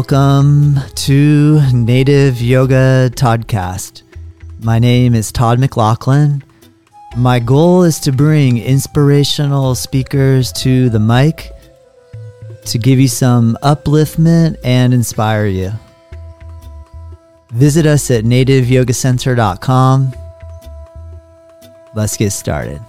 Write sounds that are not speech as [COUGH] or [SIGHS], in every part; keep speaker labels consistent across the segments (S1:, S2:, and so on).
S1: Welcome to Native Yoga Toddcast. My name is Todd McLaughlin. My goal is to bring inspirational speakers to the mic to give you some upliftment and inspire you. Visit us at nativeyogacenter.com. Let's get started.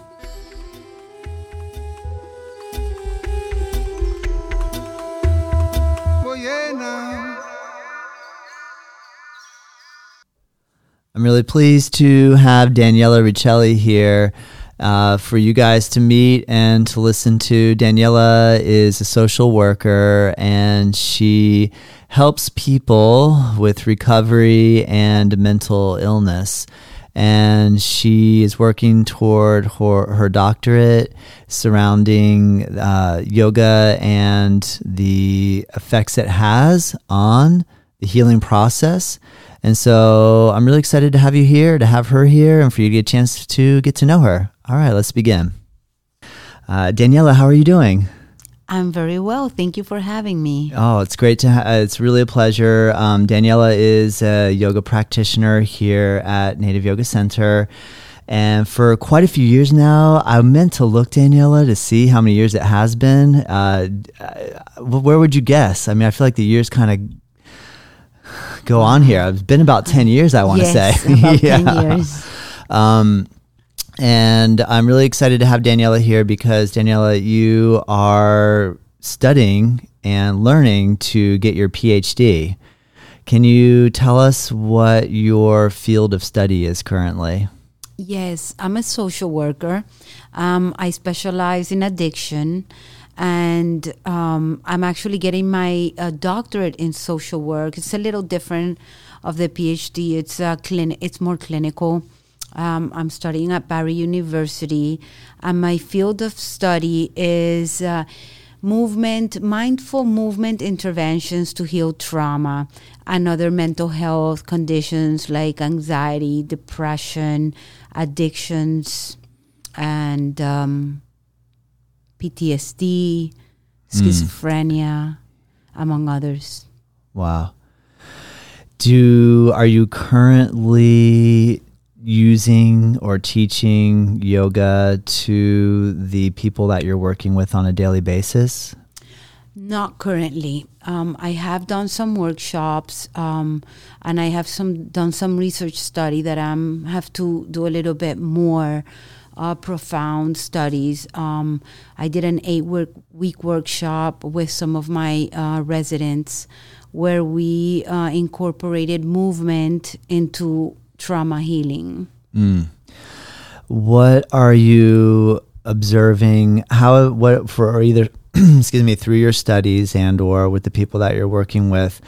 S1: I'm really pleased to have Daniela Riccelli here uh, for you guys to meet and to listen to. Daniela is a social worker and she helps people with recovery and mental illness. And she is working toward her, her doctorate surrounding uh, yoga and the effects it has on the healing process. And so I'm really excited to have you here, to have her here, and for you to get a chance to get to know her. All right, let's begin. Uh, Daniela, how are you doing?
S2: I'm very well. Thank you for having me.
S1: Oh, it's great to. Ha- it's really a pleasure. Um, Daniela is a yoga practitioner here at Native Yoga Center. And for quite a few years now, I meant to look, Daniela, to see how many years it has been. Uh, uh where would you guess? I mean, I feel like the years kind of go on here. It's been about 10 years, I want to
S2: yes,
S1: say. [LAUGHS]
S2: About yeah. 10 years.
S1: Um, and I'm really excited to have Daniela here because, Daniela, you are studying and learning to get your PhD. Can you tell us what your field of study is currently?
S2: Yes, I'm a social worker. Um, I specialize in addiction and um, I'm actually getting my uh, doctorate in social work. It's a little different of the PhD. It's a clin- It's more clinical. Um, I'm studying at Barry University, and my field of study is uh, movement, mindful movement interventions to heal trauma and other mental health conditions like anxiety, depression, addictions, and um, PTSD, schizophrenia, mm. among others.
S1: Wow. Do are you currently using or teaching yoga to the people that you're working with on a daily basis?
S2: Not currently. Um, I have done some workshops, um, and I have some done some research study that I'm have to do a little bit more uh, profound studies. Um, I did an eight work, week workshop with some of my uh, residents where we uh, incorporated movement into trauma healing.
S1: Mm. What are you observing? How what for either [CLEARS THROAT] excuse me through your studies and or with the people that you're working with?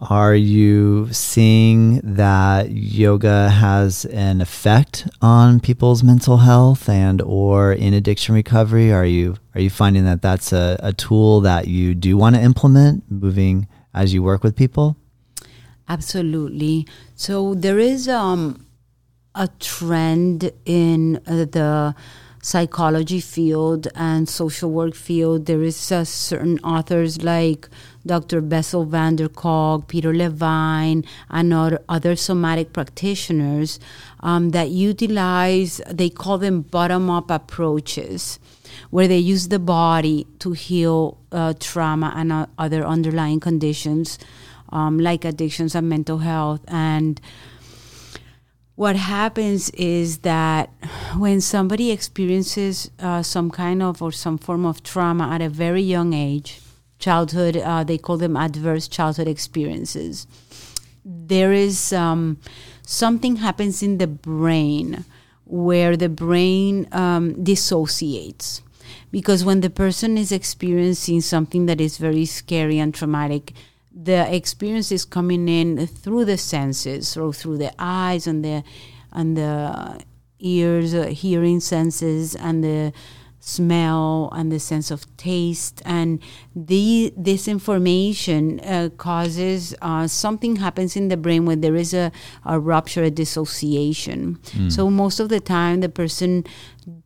S1: Are you seeing that yoga has an effect on people's mental health and or in addiction recovery? Are you are you finding that that's a, a tool that you do want to implement moving as you work with people?
S2: Absolutely. So there is um, a trend in uh, the psychology field and social work field. There is uh, certain authors like Dr. Bessel van der Kolk, Peter Levine, and other somatic practitioners um, that utilize, they call them bottom up approaches, where they use the body to heal uh, trauma and uh, other underlying conditions um, like addictions and mental health. And what happens is that when somebody experiences uh, some kind of or some form of trauma at a very young age, childhood, uh, they call them adverse childhood experiences. There is um, something happens in the brain where the brain um, dissociates. Because when the person is experiencing something that is very scary and traumatic, the experience is coming in through the senses, or through the eyes and the and the ears, uh, hearing senses, and the smell and the sense of taste and the this information uh, causes uh, something happens in the brain when there is a, a rupture a dissociation mm. so most of the time the person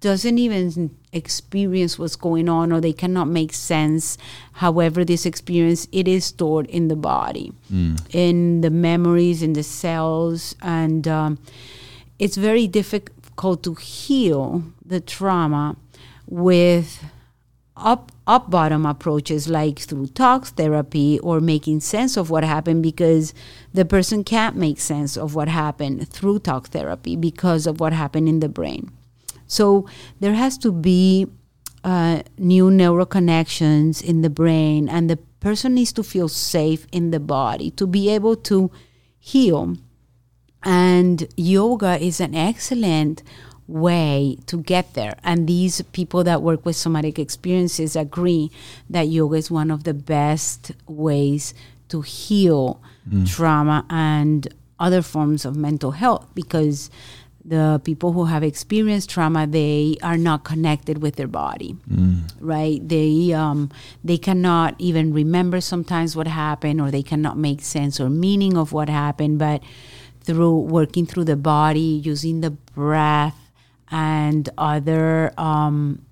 S2: doesn't even experience what's going on or they cannot make sense however this experience it is stored in the body mm. in the memories in the cells and um, it's very difficult to heal the trauma with up up bottom approaches like through talk therapy or making sense of what happened because the person can't make sense of what happened through talk therapy because of what happened in the brain. So there has to be uh, new neural connections in the brain, and the person needs to feel safe in the body to be able to heal. And yoga is an excellent way to get there. And these people that work with somatic experiences agree that yoga is one of the best ways to heal mm. trauma and other forms of mental health because the people who have experienced trauma they are not connected with their body mm. right they um, they cannot even remember sometimes what happened or they cannot make sense or meaning of what happened but through working through the body using the breath and other um,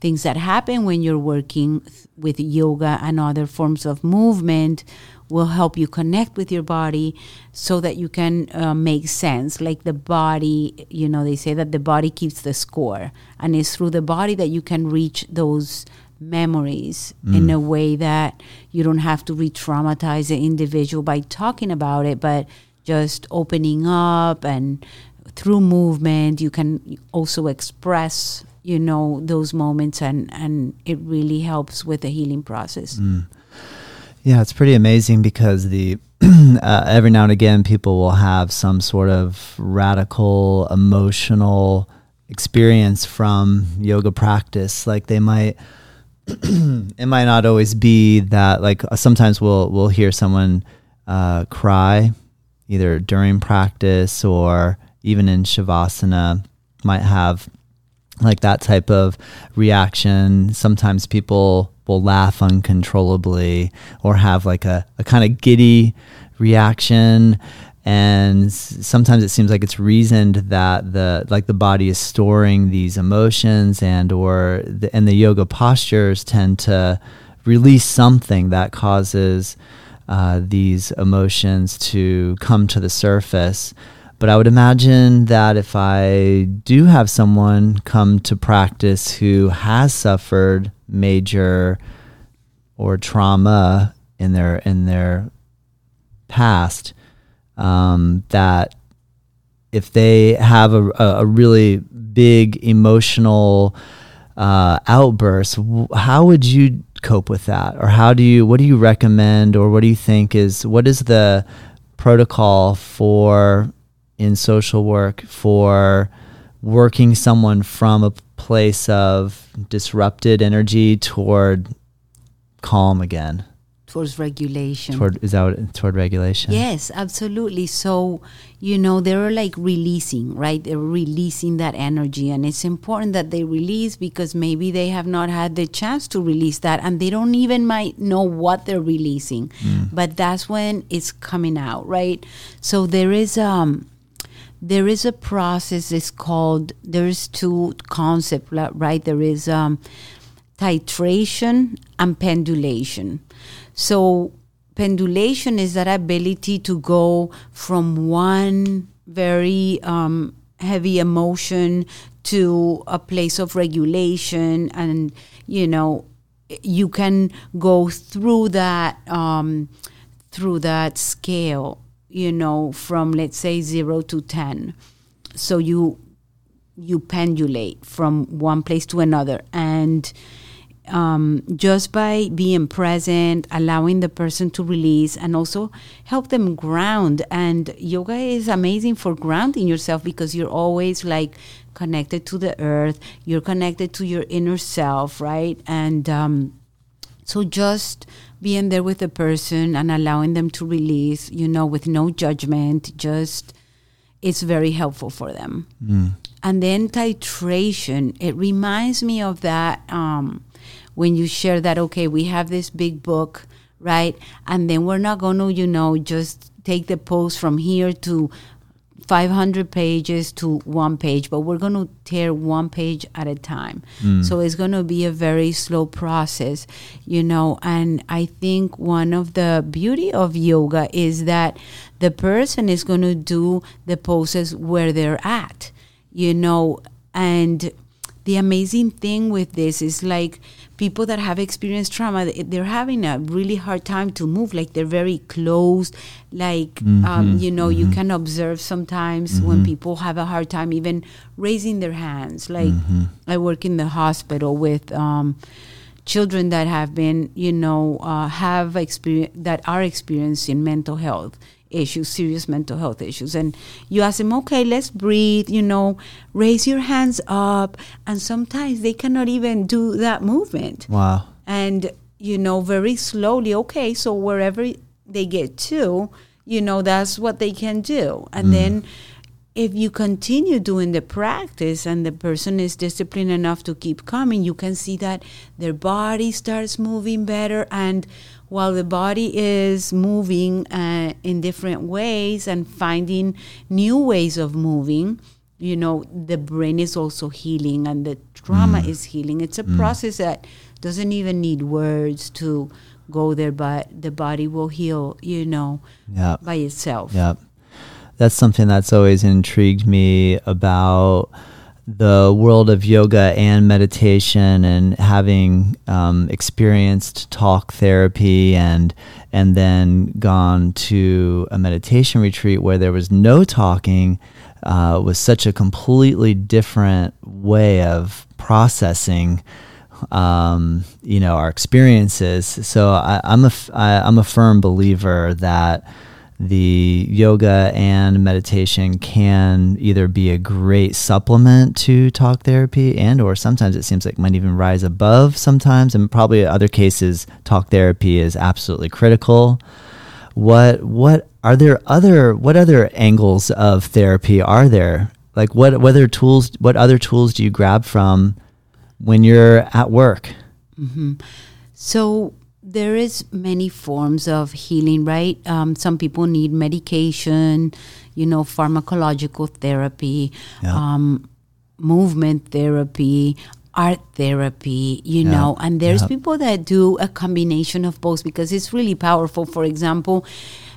S2: things that happen when you're working with yoga and other forms of movement will help you connect with your body so that you can uh, make sense like the body you know they say that the body keeps the score and it's through the body that you can reach those memories mm. in a way that you don't have to re-traumatize the individual by talking about it but just opening up and through movement you can also express you know those moments and and it really helps with the healing process mm.
S1: yeah it's pretty amazing because the [CLEARS THROAT] uh, every now and again people will have some sort of radical emotional experience from yoga practice like they might [CLEARS THROAT] it might not always be that like sometimes we'll we'll hear someone uh, cry either during practice or even in shavasana, might have like that type of reaction. Sometimes people will laugh uncontrollably or have like a, a kind of giddy reaction. And sometimes it seems like it's reasoned that the like the body is storing these emotions and or the, and the yoga postures tend to release something that causes uh, these emotions to come to the surface. But I would imagine that if I do have someone come to practice who has suffered major or trauma in their in their past, um, that if they have a, a really big emotional uh, outburst, how would you cope with that, or how do you? What do you recommend, or what do you think is what is the protocol for in social work for working someone from a place of disrupted energy toward calm again.
S2: Towards regulation.
S1: Toward is that what, toward regulation?
S2: Yes absolutely. So you know they're like releasing right? They're releasing that energy. And it's important that they release because maybe they have not had the chance to release that and they don't even might know what they're releasing. Mm. but that's when it's coming out right? So there is um there is a process it's called there's two concepts right? There is um, titration and pendulation. So pendulation is that ability to go from one very um, heavy emotion to a place of regulation and you know you can go through that um, through that scale you know, from let's say zero to 10. So you you pendulate from one place to another and um, just by being present, allowing the person to release, and also help them ground. And yoga is amazing for grounding yourself because you're always like connected to the earth, you're connected to your inner self, right? And um, so just being there with the person and allowing them to release, you know, with no judgment, just it's very helpful for them. And then titration, it reminds me of that um, when you share that, okay, we have this big book, right? And then we're not going to, you know, just take the post from here to 500 pages to one page, but we're going to tear one page at a time. Mm. So it's going to be a very slow process, you know. And I think one of the beauty of yoga is that the person is going to do the poses where they're at, you know. And the amazing thing with this is like people that have experienced trauma they- they're having a really hard time to move like they're very closed like um, you know you can observe sometimes when people have a hard time even raising their hands like i work in the hospital with um, children that have been you know uh, have experience that are experiencing mental health issues serious mental health issues. And you ask them okay let's breathe you know raise your hands up. And sometimes they cannot even do that movement.
S1: Wow.
S2: and you know very slowly okay so wherever they get to you know that's what they can do. And mm. then if you continue doing the practice and the person is disciplined enough to keep coming you can see that their body starts moving better and while the body is moving uh, in different ways and finding new ways of moving you know the brain is also healing and the trauma is healing it's a process that doesn't even need words to go there but the body will heal you know
S1: Yeah.
S2: by itself
S1: Yep. That's something that's always intrigued me about the world of yoga and meditation and having um, experienced talk therapy and and then gone to a meditation retreat where there was no talking uh, was such a completely different way of processing um, you know our experiences. So I, I'm a I, I'm a firm believer that the yoga and meditation can either be a great supplement to talk therapy and or sometimes it seems like might even rise above sometimes. And probably other cases talk therapy is absolutely critical. What what are there other what other angles of therapy are there? Like what other tools what other tools do you grab from when you're at work? Mm-hmm.
S2: So there is many forms of healing, right? Um, some people need medication, you know, pharmacological therapy,
S1: Yeah.
S2: um, movement therapy, art therapy, you
S1: Yeah.
S2: know, and there's
S1: Yeah.
S2: people that do a combination of both because it's really powerful. For example,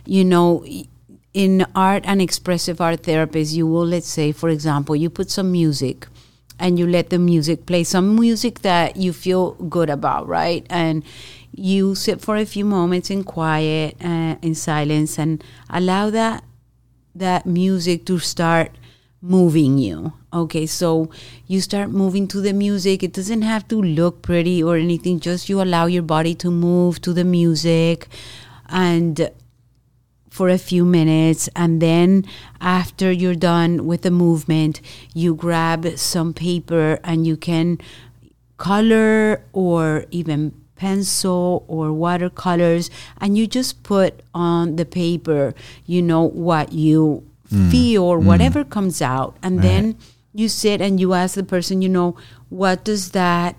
S2: you know, in art and expressive art therapies, you will, let's say, for example, you put some music and you let the music play some music that you feel good about, right? And you sit for a few moments in quiet, uh, in silence, and allow that that music to start moving you. Okay, so you start moving to the music. It doesn't have to look pretty or anything. Just you allow your body to move to the music, and for a few minutes and then after you're done with the movement you grab some paper and you can color or even pencil or watercolors and you just put on the paper you know what you mm. feel or mm. whatever comes out. And then you sit and you ask the person you know what does that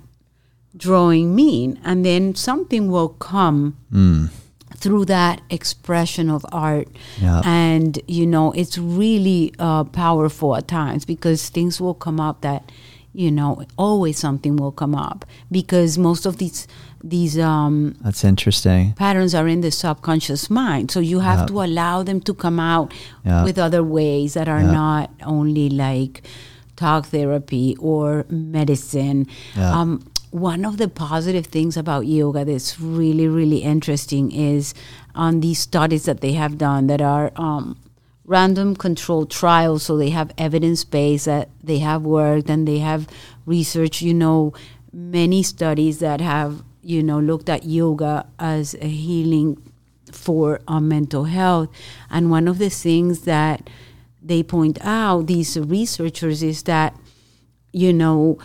S2: drawing mean? And then something will come mm. through that expression of art.
S1: Yeah.
S2: and you know it's really uh, powerful at times because things will come up that you know always something will come up because most of these these um,
S1: that's interesting
S2: patterns are in the subconscious mind so you have
S1: Yeah.
S2: to allow them to come out
S1: Yeah.
S2: with other ways that are
S1: Yeah.
S2: not only like talk therapy or medicine um, one of the positive things about yoga that's really really interesting is on these studies that they have done that are um, random controlled trials so they have evidence base that they have worked and they have research you know many studies that have you know looked at yoga as a healing for uh, mental health and one of the things that they point out these researchers is that you know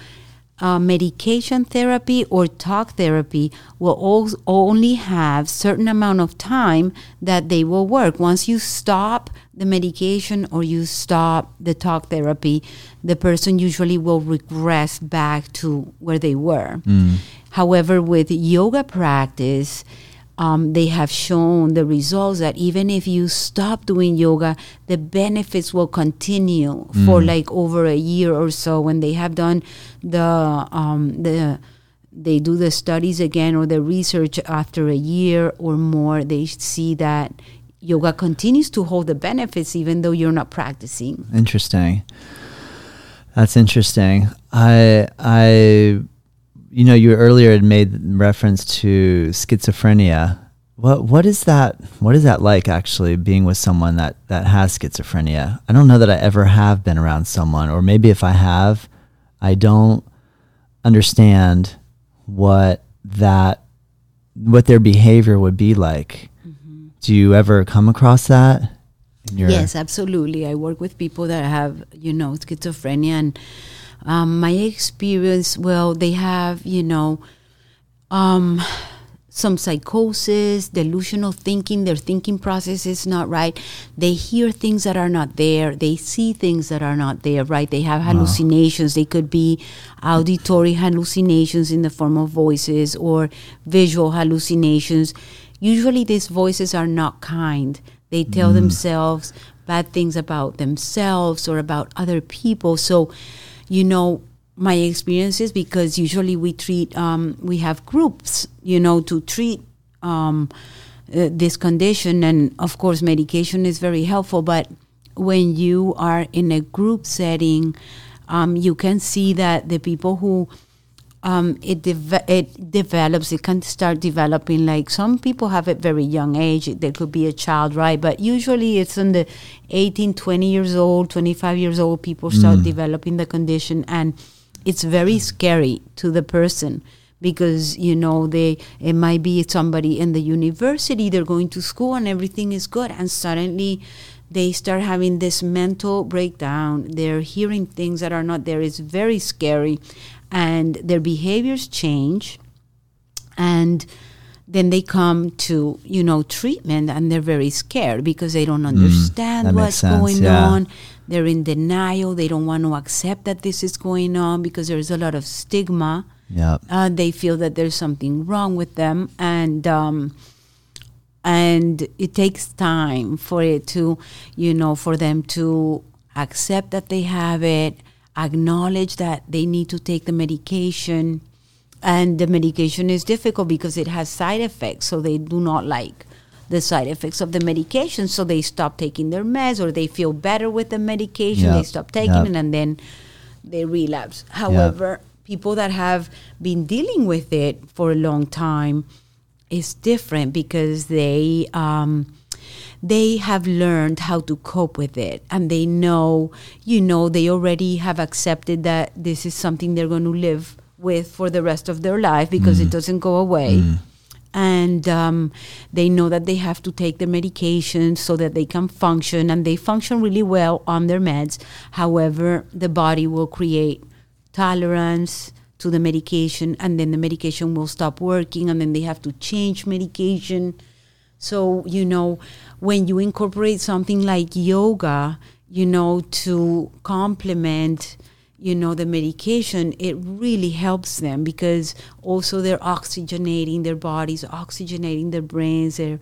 S2: uh, medication therapy or talk therapy will al- only have certain amount of time that they will work. Once you stop the medication or you stop the talk therapy, the person usually will regress back to where they were. However, with yoga practice, um, they have shown the results that even if you stop doing yoga, the benefits will continue for like over a year or so. When they have done the um, the they do the studies again or the research after a year or more, they see that yoga continues to hold the benefits even though you're not practicing.
S1: Interesting. That's interesting. I I you know you earlier had made reference to schizophrenia. What what is that what is that like actually being with someone that that has schizophrenia? I don't know that I ever have been around someone or maybe if I have I don't understand what that what their behavior would be like. Do you ever come across that?
S2: Yes, absolutely. I work with people that have, you know, schizophrenia, and um, my experience, well, they have, you know, um, some psychosis, delusional thinking. Their thinking process is not right. They hear things that are not there. They see things that are not there, right? They have hallucinations. They could be auditory hallucinations in the form of voices or visual hallucinations. Usually, these voices are not kind. They tell themselves bad things about themselves or about other people. So, you know, my experience is because usually we treat, um, we have groups, you know, to treat um, uh, this condition. And of course, medication is very helpful. But when you are in a group setting, um, you can see that the people who um, it deve- it develops. It can start developing. Like some people have it very young age. There could be a child, right? But usually it's in the 18, 20 years old, 25 years old. People start developing the condition, and it's very scary to the person because you know they it might be somebody in the university. They're going to school and everything is good, and suddenly they start having this mental breakdown. They're hearing things that are not there. It's very scary. And their behaviors change. And then they come to, you know, treatment and they're very scared because they don't understand
S1: that makes
S2: what's going
S1: yeah.
S2: on. They're in denial. They don't want to accept that this is going on because there's a lot of stigma.
S1: Yep.
S2: Uh, they feel that there's something wrong with them. And, um, and it takes time for it to you know for them to accept that they have it acknowledge that they need to take the medication. And the medication is difficult because it has side effects. So they do not like the side effects of the medication. So they stop taking their meds or they feel better with the medication.
S1: Yep,
S2: they stop taking
S1: yep.
S2: it and then they relapse. However people that have been dealing with it for a long time is different because they um, they have learned how to cope with it and they know you know they already have accepted that this is something they're going to live with for the rest of their life because it doesn't go away. And um, they know that they have to take the medication so that they can function and they function really well on their meds. However the body will create tolerance to the medication and then the medication will stop working and then they have to change medication so you know when you incorporate something like yoga you know to complement you know the medication it really helps them because also they're oxygenating their bodies oxygenating their brains they're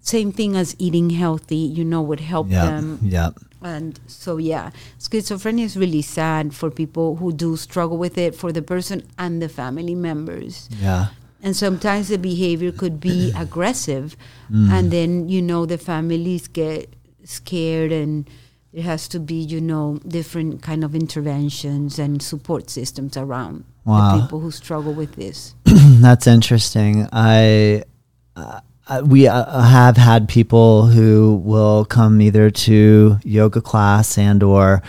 S2: same thing as eating healthy you know would help
S1: Yep.
S2: them
S1: Yep.
S2: and so, yeah, schizophrenia is really sad for people who do struggle with it, for the person and the family members.
S1: Yeah.
S2: And sometimes the behavior could be aggressive,
S1: Mm.
S2: and then, you know, the families get scared, and there has to be, you know, different kind of interventions and support systems around
S1: Wow.
S2: the people who struggle with this. [CLEARS THROAT]
S1: That's interesting. I, uh, we uh, have had people who will come either to yoga class and or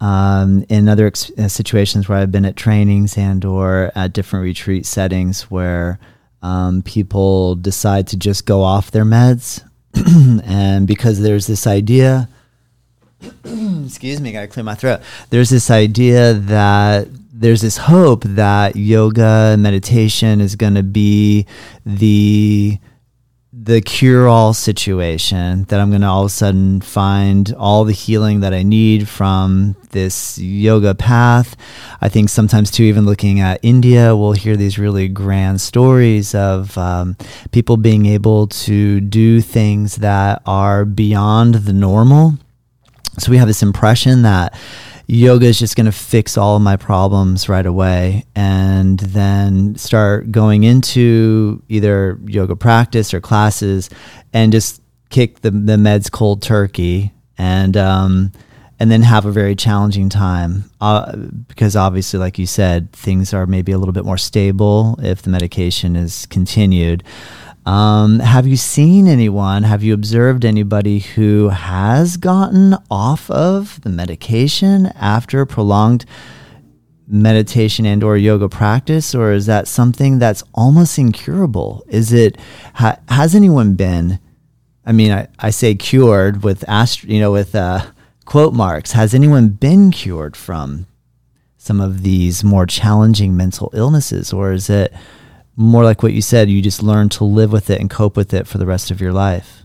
S1: um, in other ex- uh, situations where I've been at trainings and or at different retreat settings where um, people decide to just go off their meds, [CLEARS THROAT] and because there's this idea [CLEARS THROAT] excuse me, I gotta clear my throat. There's this idea that there's this hope that yoga meditation is going to be the the cure all situation that I'm going to all of a sudden find all the healing that I need from this yoga path. I think sometimes, too, even looking at India, we'll hear these really grand stories of um, people being able to do things that are beyond the normal. So we have this impression that yoga is just going to fix all of my problems right away and then start going into either yoga practice or classes and just kick the, the meds cold turkey and um, and then have a very challenging time uh, because obviously like you said things are maybe a little bit more stable if the medication is continued um, have you seen anyone? Have you observed anybody who has gotten off of the medication after prolonged meditation and or yoga practice, or is that something that's almost incurable? Is it? Ha, has anyone been? I mean, I, I say cured with ast- you know, with uh, quote marks. Has anyone been cured from some of these more challenging mental illnesses, or is it? More like what you said, you just learn to live with it and cope with it for the rest of your life.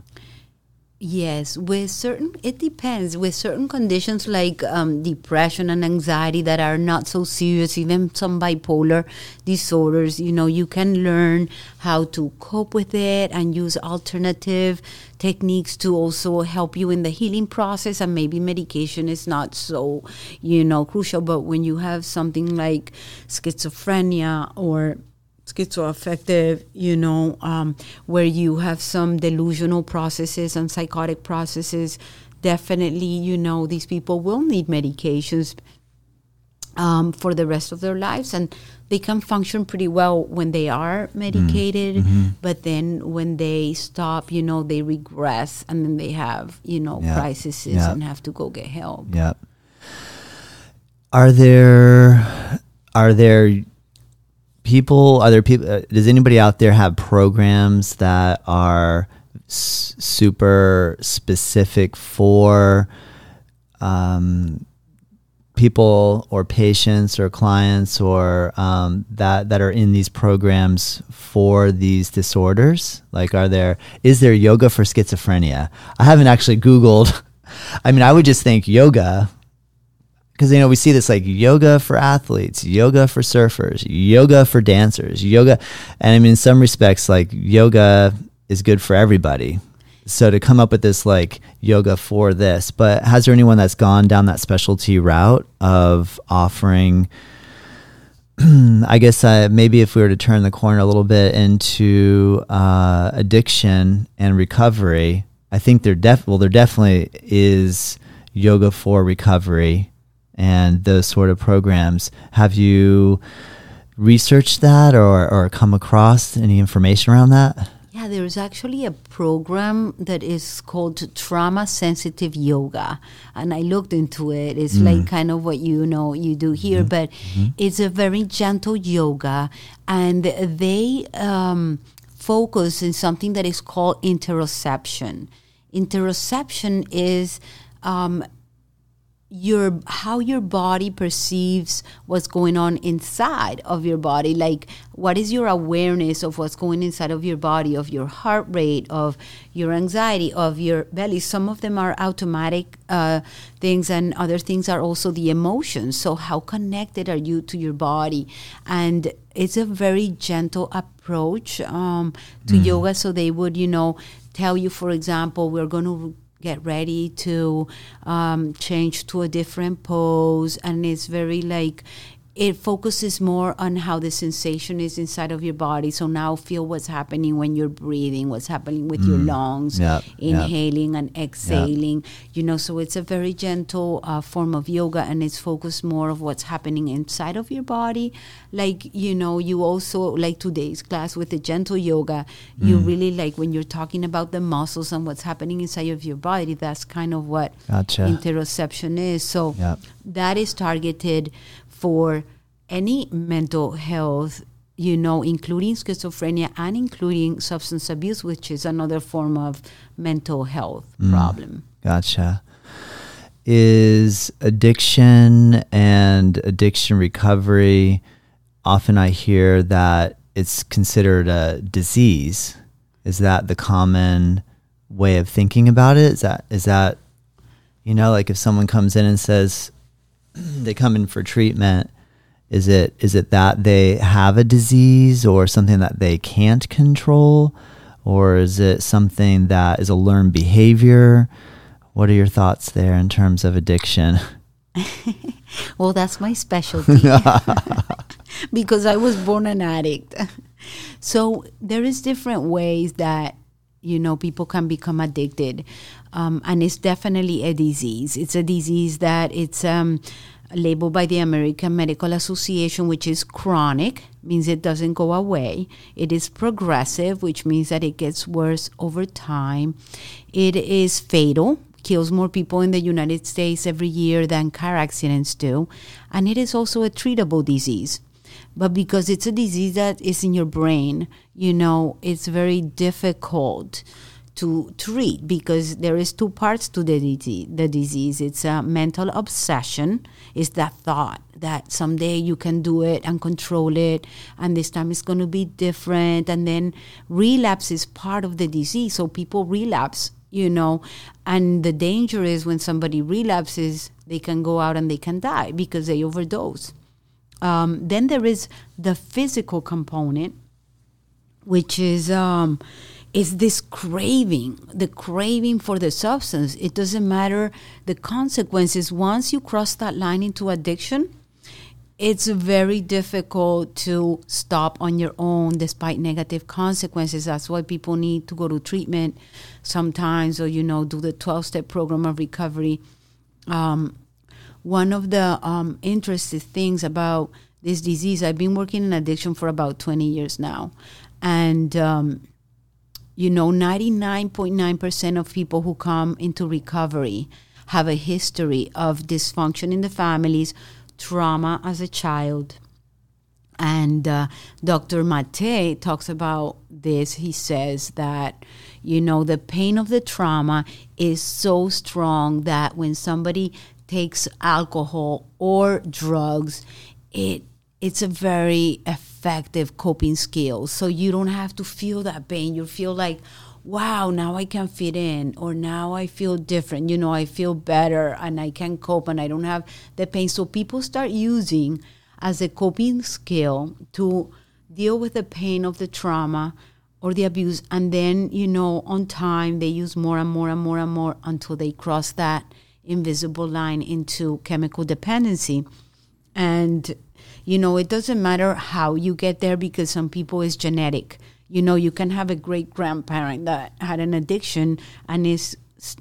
S2: Yes, with certain, it depends. With certain conditions like um, depression and anxiety that are not so serious, even some bipolar disorders, you know, you can learn how to cope with it and use alternative techniques to also help you in the healing process. And maybe medication is not so, you know, crucial. But when you have something like schizophrenia or schizoaffective, you know, um, where you have some delusional processes and psychotic processes, definitely, you know, these people will need medications um, for the rest of their lives. And they can function pretty well when they are medicated, mm-hmm. but then when they stop, you know, they regress and then they have, you know, yep. crises yep. and have to go get help.
S1: Yep. Are there are there people are there people uh, does anybody out there have programs that are s- super specific for um, people or patients or clients or um, that that are in these programs for these disorders? Like are there is there yoga for schizophrenia? I haven't actually googled. [LAUGHS] I mean i would just think yoga because you know we see this like yoga for athletes yoga for surfers yoga for dancers yoga and i mean in some respects like yoga is good for everybody. So to come up with this like yoga for this but has there anyone that's gone down that specialty route of offering [CLEARS THROAT] i guess uh, maybe if we were to turn the corner a little bit into uh, addiction and recovery i think there def well there definitely is yoga for recovery and those sort of programs. Have you researched that or, or come across any information around that?
S2: Yeah, there's actually a program that is called Trauma Sensitive Yoga, and I looked into it. It's mm. like kind of what you know you do here, mm-hmm. but mm-hmm. it's a very gentle yoga, and they um, focus in something that is called interoception. Interoception is um, your how your body perceives what's going on inside of your body. Like what is your awareness of what's going inside of your body of your heart rate of your anxiety of your belly? Some of them are automatic uh, things and other things are also the emotions. So how connected are you to your body? And it's a very gentle approach um, to mm. yoga. So they would you know tell you for example we're going to get ready to um, change to a different pose. And it's very like it focuses more on how the sensation is inside of your body. So now feel what's happening when you're breathing, what's happening with mm. your lungs, yep. inhaling yep. and exhaling. Yep. You know, so it's a very gentle uh, form of yoga, and it's focused more of what's happening inside of your body. Like you know, you also like today's class with the gentle yoga. Mm. You really like when you're talking about the muscles and what's happening inside of your body. That's kind of what gotcha. interoception is. So that is targeted for any mental health, you know, including schizophrenia and including substance abuse, which is another form of mental health mm. problem.
S1: Gotcha. is addiction and addiction recovery. Often I hear that it's considered a disease. Is that the common way of thinking about it? Is that is that you know like if someone comes in and says [CLEARS THROAT] they come in for treatment, is it is it that they have a disease or something that they can't control, or is it something that is a learned behavior? What are your thoughts there in terms of addiction? [LAUGHS]
S2: well, that's my specialty [LAUGHS] [LAUGHS] because I was born an addict. so there is different ways that you know people can become addicted, um, and it's definitely a disease. It's a disease that it's um, labeled by the American Medical Association, which is chronic, means it doesn't go away. It is progressive, which means that it gets worse over time. It is fatal, kills more people in the United States every year than car accidents do. And it is also a treatable disease. But because it's a disease that is in your brain, you know, it's very difficult to treat because there is two parts to the disease. The disease it's a mental obsession. It's that thought that someday you can do it and control it, and this time it's going to be different. And then relapse is part of the disease. So people relapse you know and the danger is when somebody relapses they can go out and they can die because they overdose um, then there is the physical component which is um, is this craving the craving for the substance it doesn't matter the consequences once you cross that line into addiction it's very difficult to stop on your own despite negative consequences. That's why people need to go to treatment sometimes or, you know, do the 12 step program of recovery. Um, one of the um, interesting things about this disease, I've been working in addiction for about 20 years now. And, um, you know, 99.9% of people who come into recovery have a history of dysfunction in the families trauma as a child. And uh, Dr. Maté talks about this. He says that, you know, the pain of the trauma is so strong that when somebody takes alcohol or drugs, it it's a very effective coping skill. So you don't have to feel that pain. You feel like, wow, now I can fit in, or now I feel different. You know, I feel better and I can cope and I don't have the pain. So people start using as a coping skill to deal with the pain of the trauma or the abuse. And then, you know, on time, they use more and more and more and more until they cross that invisible line into chemical dependency. And, you know, it doesn't matter how you get there because some people is genetic. You know you can have a great grandparent that had an addiction and is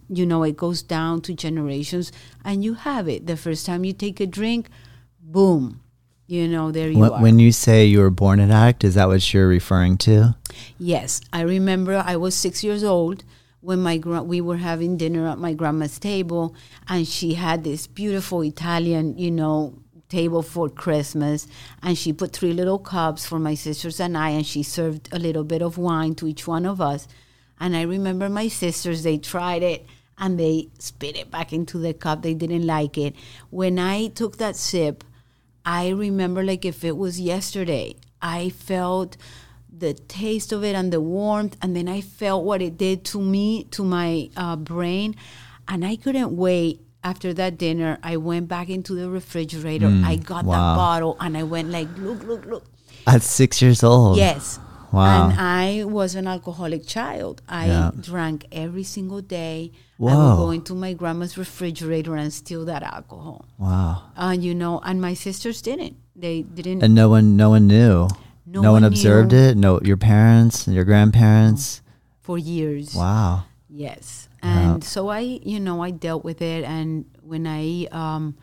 S2: you know it goes down to generations and you have it. The first time you take a drink boom you know there you
S1: when,
S2: are.
S1: when you say you were born an addict is that what you're referring to?
S2: Yes. I remember i was six years old when my we were having dinner at my grandma's table and she had this beautiful italian you know table for Christmas, and she put three little cups for my sisters and I, and she served a little bit of wine to each one of us. And I remember my sisters, they tried it and they spit it back into the cup. They didn't like it. When I took that sip, I remember like if it was yesterday, I felt the taste of it and the warmth, and then I felt what it did to me, to my uh, brain, and I couldn't wait after that dinner, I went back into the refrigerator. Mm, I got wow. that bottle and I went like, look, look, look.
S1: At six years old.
S2: Yes.
S1: Wow.
S2: And I was an alcoholic child. I yeah. drank every single day. Whoa. I would go into my grandma's refrigerator and steal that alcohol.
S1: Wow.
S2: And you know, and my sisters didn't. They didn't.
S1: And no one, no one knew. No, no one, one observed it. No, your parents, and your grandparents.
S2: For years.
S1: Wow.
S2: Yes and so I, you know, I dealt with it. And when I, um,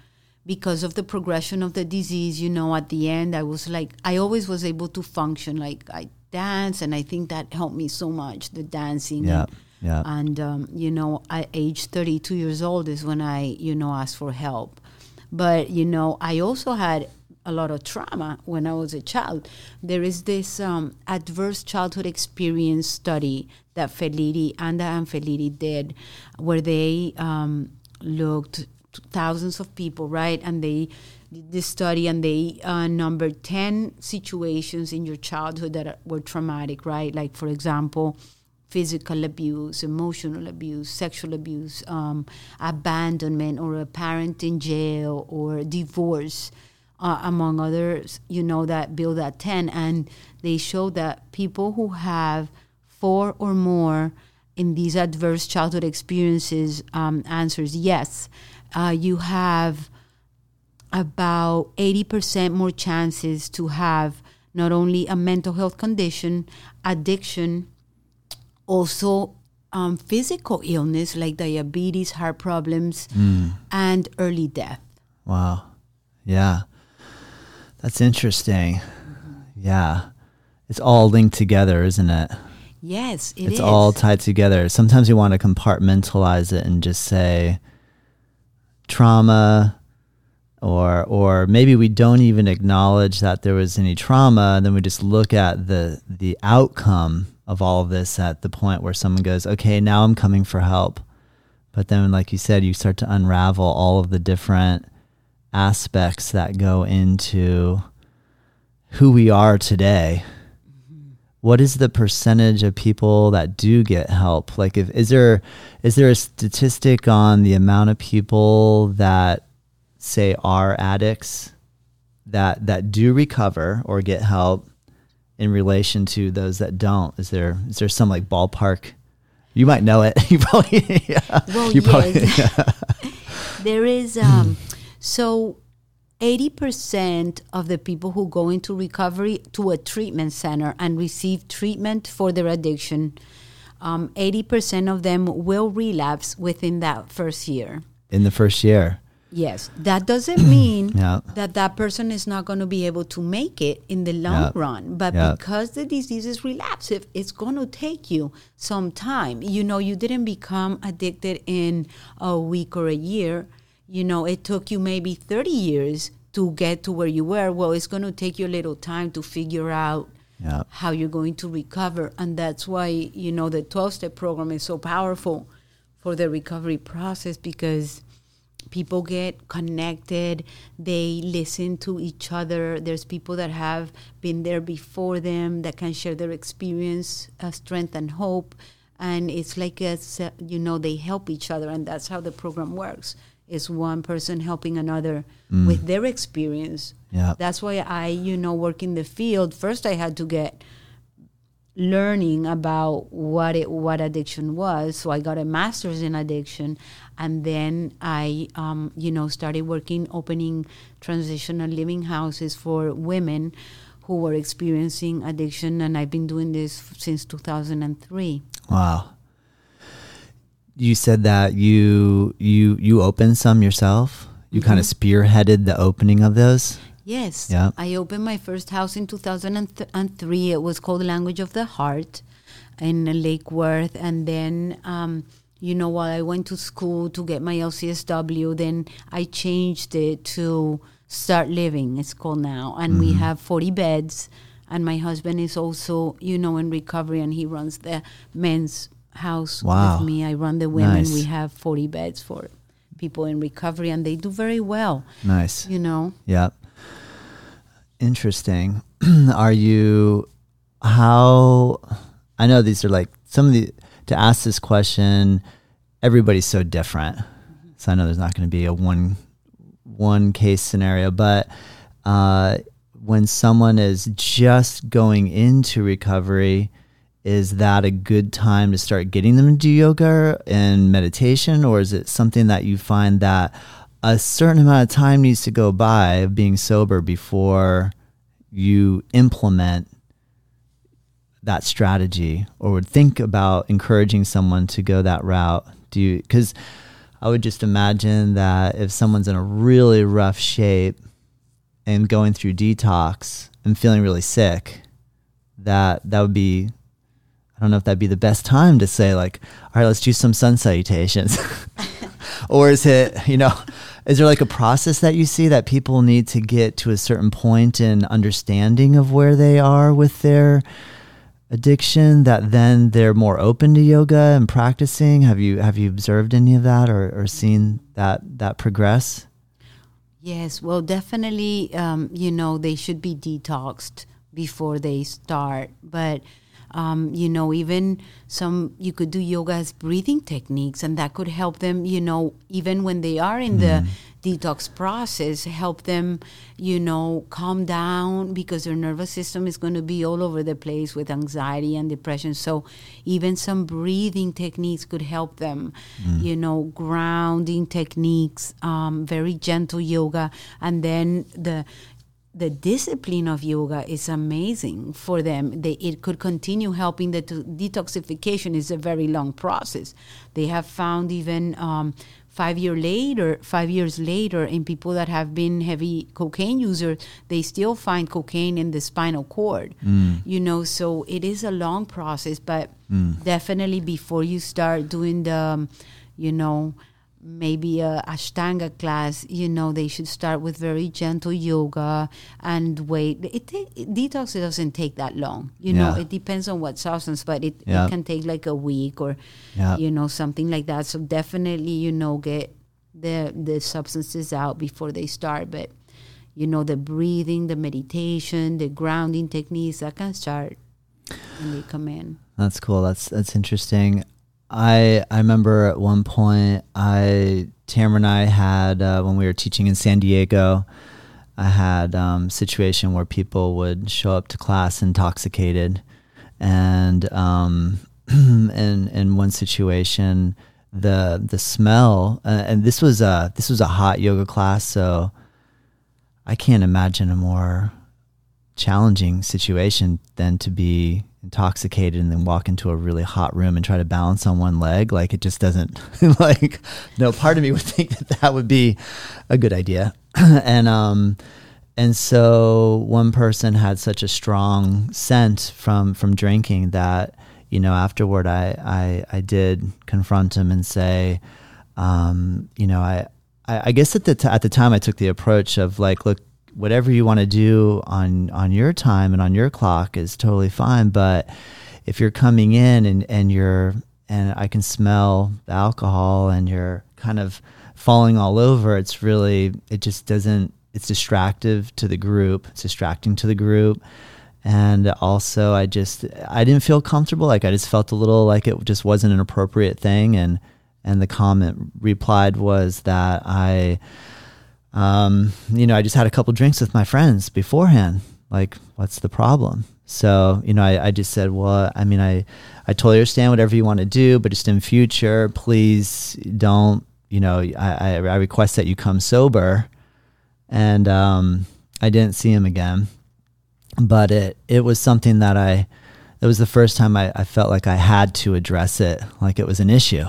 S2: because of the progression of the disease, you know, at the end, I was like, I always was able to function. Like I dance, and I think that helped me so much. The dancing.
S1: Yeah.
S2: And,
S1: yeah.
S2: And um, you know, at age 32 years old is when I, you know, asked for help. But you know, I also had a lot of trauma when I was a child. There is this um, adverse childhood experience study that Felitti and Ann Felitti did, where they um, looked thousands of people, right? And they did this study and they uh, numbered 10 situations in your childhood that were traumatic, right? Like, for example, physical abuse, emotional abuse, sexual abuse, um, abandonment, or a parent in jail, or divorce, uh, among others, you know, that build that 10. And they show that people who have four or more in these adverse childhood experiences um, answers yes, uh, you have about 80% more chances to have not only a mental health condition, addiction, also um, physical illness like diabetes, heart problems, mm. and early death.
S1: Wow. Yeah. That's interesting. Mm-hmm. Yeah. It's all linked together, isn't it?
S2: Yes,
S1: it it's is. all tied together. Sometimes you want to compartmentalize it and just say trauma or or maybe we don't even acknowledge that there was any trauma and then we just look at the the outcome of all of this at the point where someone goes, "Okay, now I'm coming for help." But then like you said, you start to unravel all of the different aspects that go into who we are today what is the percentage of people that do get help like if is there is there a statistic on the amount of people that say are addicts that that do recover or get help in relation to those that don't is there is there some like ballpark you might know it [LAUGHS] you probably
S2: yeah. well you probably, yes. yeah. [LAUGHS] there is um [CLEARS THROAT] so 80% of the people who go into recovery to a treatment center and receive treatment for their addiction, um, 80% of them will relapse within that first year.
S1: In the first year?
S2: Yes. That doesn't [CLEARS THROAT] mean yeah. that that person is not going to be able to make it in the long yeah. run. But yeah. because the disease is relapsive, it's going to take you some time. You know, you didn't become addicted in a week or a year you know, it took you maybe 30 years to get to where you were. Well, it's going to take you a little time to figure out how you're going to recover. And that's why, you know, the 12 step program is so powerful for the recovery process because people get connected they listen to each other there's people that have been there before them that can share their experience uh, strength and hope and it's like a, you know they help each other and that's how the program works is one person helping another mm. with their experience.
S1: Yeah.
S2: That's why I, you know, work in the field. First I had to get learning about what it what addiction was. So I got a master's in addiction and then I um, you know, started working opening transitional living houses for women who were experiencing addiction and I've been doing this since 2003.
S1: Wow you said that you you you opened some yourself. You mm-hmm. kind of spearheaded the opening of those.
S2: Yes. Yeah. I opened my first house in 2003. It was called Language of the Heart in Lake Worth. And then, um, you know, while I went to school to get my LCSW, then I changed it to Start Living, it's called now. And mm-hmm. we have 40 beds. And my husband is also, you know, in recovery and he runs the men's house wow. with me. I run the women. Nice. We have 40 beds for people in recovery, and they do very well.
S1: Nice.
S2: You know?
S1: Yeah. Interesting. [CLEARS THROAT] are you, how, I know these are like some of the, to ask this question, everybody's so different. Mm-hmm. So I know there's not going to be a one, one case scenario, but, uh, when someone is just going into recovery, is that a good time to start getting them to do yoga and meditation? Or is it something that you find that a certain amount of time needs to go by of being sober before you implement that strategy? Or would think about encouraging someone to go that route? Do you because i would just imagine that if someone's in a really rough shape and going through detox and feeling really sick that that would be I don't know if that'd be the best time to say like, all right, let's do some sun salutations. [LAUGHS] or is it, you know, is there like a process that you see that people need to get to a certain point in understanding of where they are with their addiction that then they're more open to yoga and practicing? Have you have you observed any of that or, or seen that that progress?
S2: Yes, well, definitely, um, you know, they should be detoxed before they start. But, um, you know, even some, you could do yoga as breathing techniques, and that could help them, you know, even when they are in the detox process, help them, you know, calm down because their nervous system is going to be all over the place with anxiety and depression. So, even some breathing techniques could help them, you know, grounding techniques, um, very gentle yoga, and then the the discipline of yoga is amazing for them. They, it could continue helping. The to- detoxification is a very long process. They have found even um, five year later, five years later, in people that have been heavy cocaine users, they still find cocaine in the spinal cord. You know, so it is a long process, but definitely before you start doing the, um, you know, maybe a ashtanga class you know they should start with very gentle yoga and wait it, it detox doesn't take that long you know it depends on what substance but it,
S1: Yeah.
S2: it can take like a week or
S1: Yeah.
S2: you know something like that so definitely you know get the the substances out before they start but you know the breathing the meditation the grounding techniques that can start when they come in
S1: That's cool. That's that's interesting. I I remember at one point I Tamara and I had uh, when we were teaching in San Diego, I had um, situation where people would show up to class intoxicated, and um, [CLEARS THROAT] in in one situation the the smell uh, and this was a this was a hot yoga class so I can't imagine a more challenging situation than to be intoxicated and then walk into a really hot room and try to balance on one leg like it just doesn't [LAUGHS] like no part of me would think that that would be a good idea. [CLEARS THROAT] And um and so one person had such a strong scent from from drinking that you know afterward i i, I did confront him and say um you know i i, I guess at the t- at the time i took the approach of like look whatever you want to do on on your time and on your clock is totally fine but if you're coming in and and you're and I can smell the alcohol and you're kind of falling all over it's really it just doesn't it's distractive to the group it's distracting to the group. And also I just I didn't feel comfortable like I just felt a little like it just wasn't an appropriate thing and and the comment replied was that I um, you know, I just had a couple drinks with my friends beforehand. Like, what's the problem? So, you know, I, I just said, well, I mean, I, I totally understand whatever you want to do, but just in future, please don't, you know, I, I, I request that you come sober. And um, I didn't see him again, but it, it was something that I, it was the first time I, I felt like I had to address it, like it was an issue.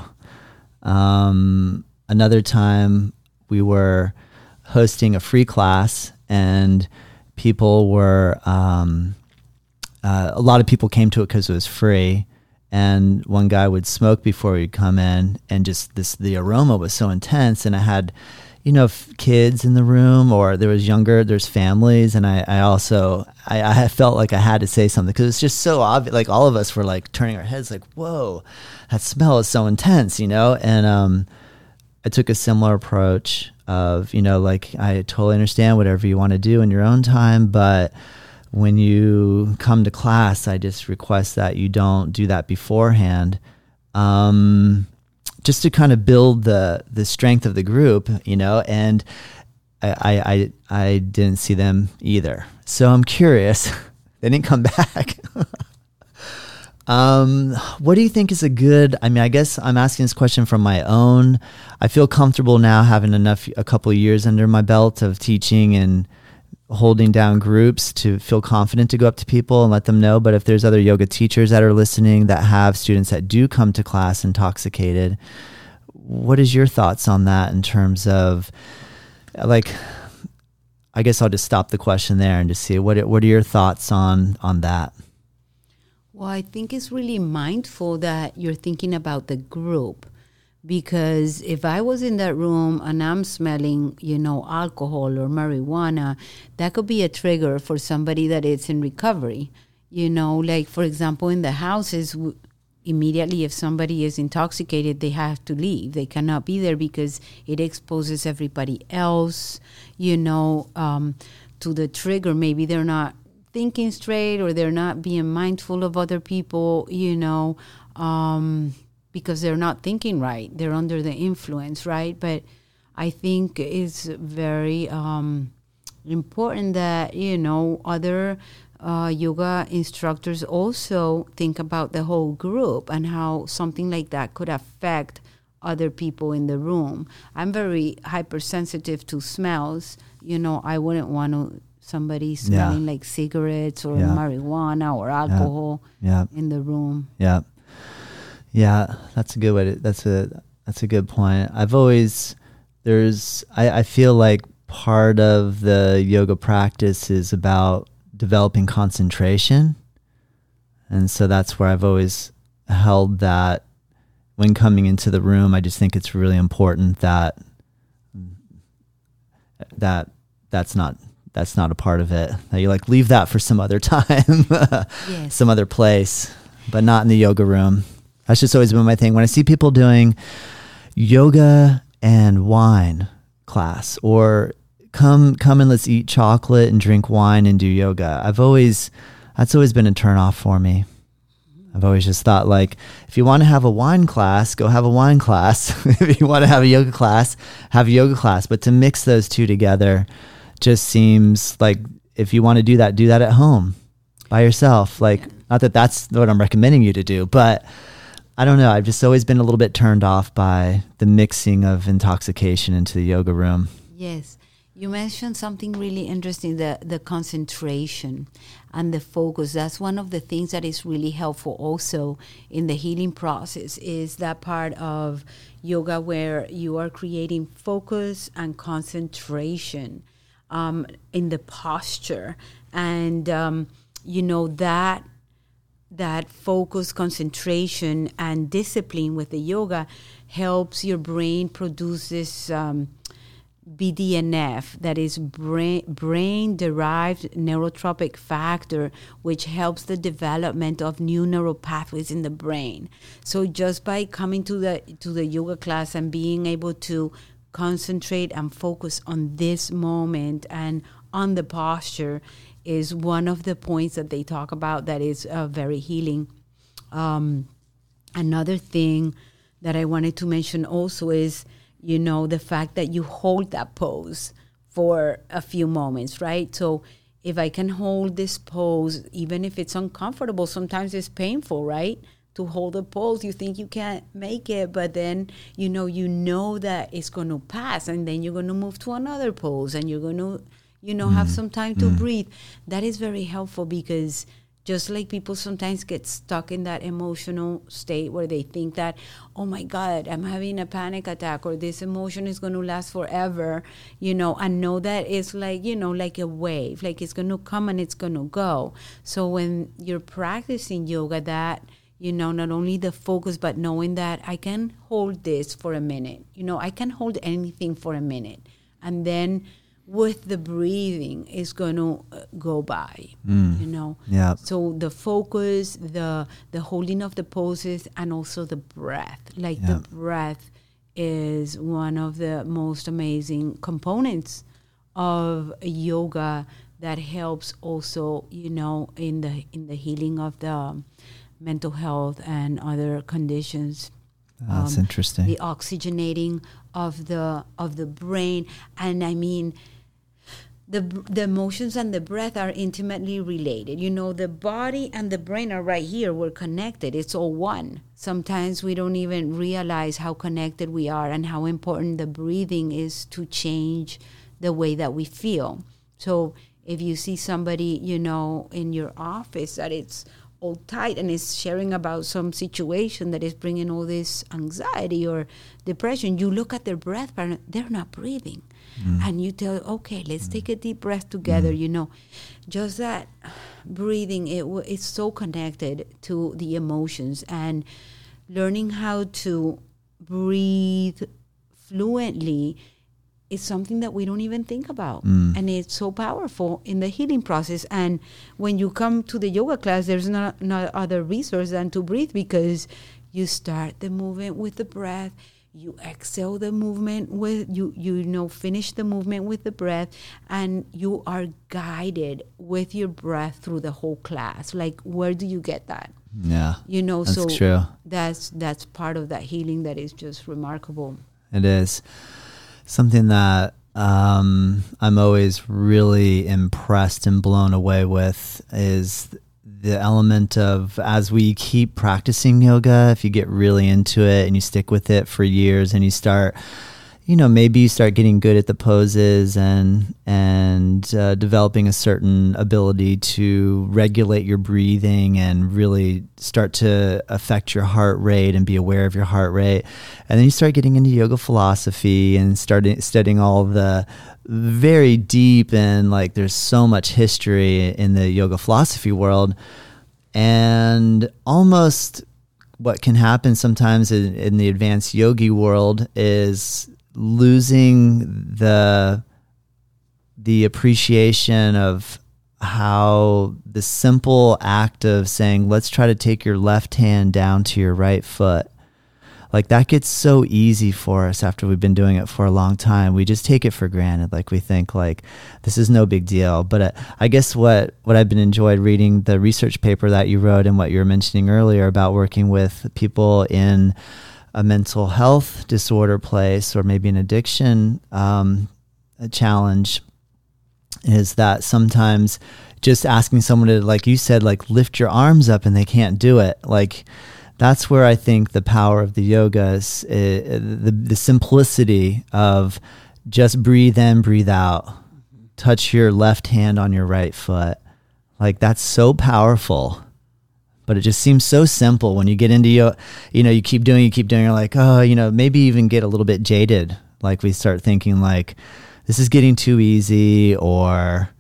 S1: Um, another time we were hosting a free class and people were um, uh, a lot of people came to it because it was free. And one guy would smoke before he'd come in and just this the aroma was so intense and i had you know f- kids in the room or there was younger there's families and i, I also I, I felt like i had to say something because it's just so obvious like all of us were like turning our heads like whoa that smell is so intense you know? And um, I took a similar approach of, you know, like I totally understand whatever you want to do in your own time, but when you come to class, I just request that you don't do that beforehand. Um, just to kind of build the the strength of the group, you know, and I I I, I didn't see them either. So I'm curious. [LAUGHS] they didn't come back. [LAUGHS] Um, what do you think is a good? I mean, I guess I'm asking this question from my own. I feel comfortable now having enough, a couple years under my belt of teaching and holding down groups to feel confident to go up to people and let them know. But if there's other yoga teachers that are listening that have students that do come to class intoxicated, what is your thoughts on that in terms of like? I guess I'll just stop the question there and just see what what are your thoughts on on that.
S2: Well, I think it's really mindful that you're thinking about the group because if I was in that room and I'm smelling, you know, alcohol or marijuana, that could be a trigger for somebody that is in recovery. You know, like for example, in the houses, immediately if somebody is intoxicated, they have to leave. They cannot be there because it exposes everybody else, you know, um, to the trigger. Maybe they're not thinking straight or they're not being mindful of other people, you know, um, because they're not thinking right. They're under the influence, right? But I think it's very um, important that, you know, other uh, yoga instructors also think about the whole group and how something like that could affect other people in the room. I'm very hypersensitive to smells. You know, I wouldn't want to somebody smelling like cigarettes or
S1: Yeah.
S2: marijuana or alcohol
S1: Yeah.
S2: in the room.
S1: Yeah. Yeah, that's a good way to that's a that's a good point. I've always there's I, I feel like part of the yoga practice is about developing concentration. And so that's where I've always held that when coming into the room, I just think it's really important that that that's not that's not a part of it. That you like leave that for some other [LAUGHS] time.
S2: Yes.
S1: some other place, but not in the yoga room. That's just always been my thing. When I see people doing yoga and wine class or come come and let's eat chocolate and drink wine and do yoga. I've always that's always been a turn off for me. I've always just thought like if you want to have a wine class, go have a wine class. [LAUGHS] if you want to have a yoga class, have a yoga class, but to mix those two together just seems like if you want to do that, do that at home by yourself. Like not that that's what I'm recommending you to do, but I don't know. I've just always been a little bit turned off by the mixing of intoxication into the yoga room.
S2: Yes. You mentioned something really interesting the, the concentration and the focus. That's one of the things that is really helpful also in the healing process is that part of yoga where you are creating focus and concentration um, in the posture. And, um, you know, that that focus, concentration, and discipline with the yoga helps your brain produce this um, BDNF, that is brain, brain derived neurotrophic factor, which helps the development of new neural pathways in the brain. So just by coming to the to the yoga class and being able to concentrate and focus on this moment and on the posture is one of the points that they talk about that is uh, very healing. Um, another thing that I wanted to mention also is, you know, the fact that you hold that pose for a few moments, right? So if I can hold this pose, even if it's uncomfortable, sometimes it's painful, right? To hold a pose, you think you can't make it, but then you know you know that it's going to pass, and then you're going to move to another pose, and you're going to, you know, have mm. some time to mm. breathe. That is very helpful because just like people sometimes get stuck in that emotional state where they think that oh my god i'm having a panic attack or this emotion is going to last forever you know and know that it's like you know like a wave like it's going to come and it's going to go. So when you're practicing yoga that you know not only the focus but knowing that i can hold this for a minute. You know i can hold anything for a minute. And then with the breathing is going to uh, go by you know?
S1: Yeah.
S2: so the focus the the holding of the poses and also the breath. Like
S1: Yeah.
S2: the breath is one of the most amazing components of yoga that helps also you know in the in the healing of the mental health and other conditions
S1: That's
S2: Um,
S1: interesting.
S2: the oxygenating of the of the brain. And i mean the the emotions and the breath are intimately related. You know the body and the brain are right here. We're connected. It's all one. Sometimes we don't even realize how connected we are and how important the breathing is to change the way that we feel. So if you see somebody you know in your office that it's all tight and is sharing about some situation that is bringing all this anxiety or depression you look at their breath pattern they're not breathing. Mm. And you tell okay let's take a deep breath together mm. you know. Just that breathing it w- it's so connected to the emotions and learning how to breathe fluently it's something that we don't even think about.
S1: Mm.
S2: And it's so powerful in the healing process. And when you come to the yoga class, there's not, not other resource than to breathe because you start the movement with the breath. You exhale the movement with you you know finish the movement with the breath and you are guided with your breath through the whole class. Like where do you get that?
S1: Yeah.
S2: You know,
S1: That's
S2: so
S1: true.
S2: that's that's part of that healing that is just remarkable.
S1: It is something that um, I'm always really impressed and blown away with is the element of as we keep practicing yoga, if you get really into it and you stick with it for years and you start you know maybe you start getting good at the poses and and uh, developing a certain ability to regulate your breathing and really start to affect your heart rate and be aware of your heart rate. And then you start getting into yoga philosophy and starting studying all the very deep and like there's so much history in the yoga philosophy world. And almost what can happen sometimes in, in the advanced yogi world is losing the the appreciation of how the simple act of saying let's try to take your left hand down to your right foot. Like that gets so easy for us after we've been doing it for a long time. We just take it for granted. Like we think like this is no big deal. But uh, i guess what what i've been enjoyed reading the research paper that you wrote and what you were mentioning earlier about working with people in a mental health disorder place or maybe an addiction um, challenge is that sometimes just asking someone to like you said like lift your arms up and they can't do it like that's where I think the power of the yoga is uh, the, the simplicity of just breathe in, breathe out, touch your left hand on your right foot. Like that's so powerful. But it just seems so simple when you get into your, you know, you keep doing, you keep doing, you're like, oh, you know, maybe even get a little bit jaded. Like we start thinking like, this is getting too easy or,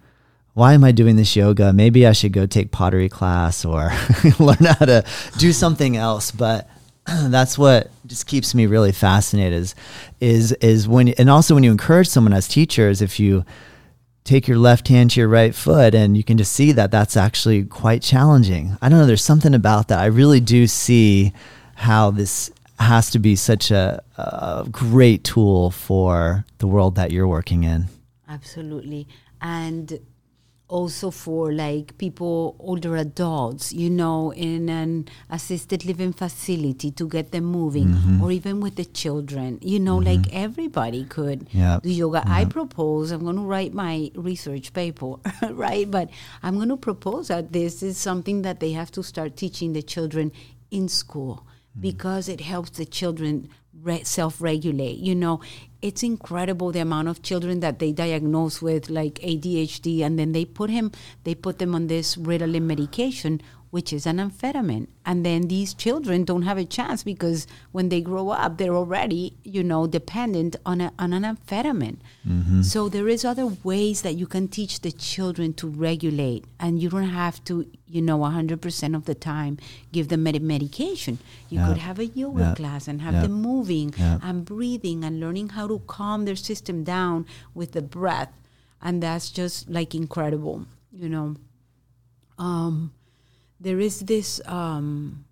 S1: why am I doing this yoga? Maybe I should go take pottery class or [LAUGHS] learn how to do something else. But [CLEARS THROAT] that's what just keeps me really fascinated is, is, is when, and also when you encourage someone as teachers, if you take your left hand to your right foot and you can just see that that's actually quite challenging. I don't know. There's something about that. I really do see how this has to be such a, a great tool for the world that you're working in.
S2: Absolutely. And also for like people older adults you know in an assisted living facility to get them moving
S1: Mm-hmm.
S2: or even with the children. You know mm-hmm. like everybody could
S1: Yep.
S2: do yoga. I mm-hmm. propose i'm going to write my research paper [LAUGHS] right? But i'm going to propose that this is something that they have to start teaching the children in school mm-hmm. because it helps the children re- self-regulate you know it's incredible the amount of children that they diagnose with like ADHD and then they put him they put them on this Ritalin medication which is an amphetamine. And then these children don't have a chance because when they grow up they're already you know dependent on, a, on an amphetamine. So there is other ways that you can teach the children to regulate. And you don't have to you know 100% of the time give them med- medication. You
S1: Yeah.
S2: could have a yoga
S1: Yeah.
S2: class and have
S1: Yeah.
S2: them moving and breathing and learning how to calm their system down with the breath. And that's just like incredible you know. Um, there is this um,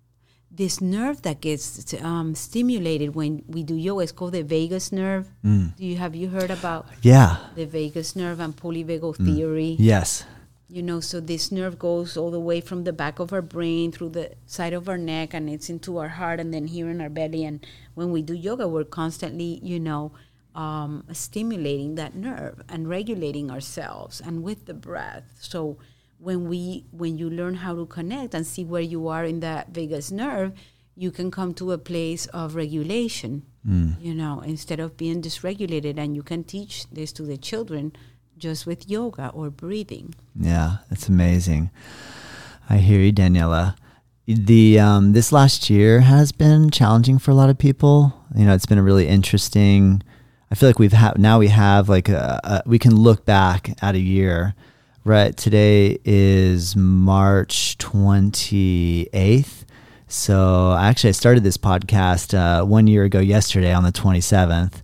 S2: this nerve that gets um, stimulated when we do yoga it's called the vagus nerve
S1: Mm.
S2: do you have you heard about
S1: Yeah.
S2: the vagus nerve and polyvagal theory
S1: Yes.
S2: you know so this nerve goes all the way from the back of our brain through the side of our neck and it's into our heart and then here in our belly and when we do yoga we're constantly you know um, stimulating that nerve and regulating ourselves and with the breath so when we when you learn how to connect and see where you are in that vagus nerve you can come to a place of regulation you know instead of being dysregulated and you can teach this to the children just with yoga or breathing
S1: Yeah, it's amazing. I hear you, Daniela. The um, this last year has been challenging for a lot of people. You know, it's been a really interesting. I feel like we've had now we have like a, a we can look back at a year. Right today is March twenty eighth. So actually, I started this podcast uh, one year ago yesterday on the twenty seventh,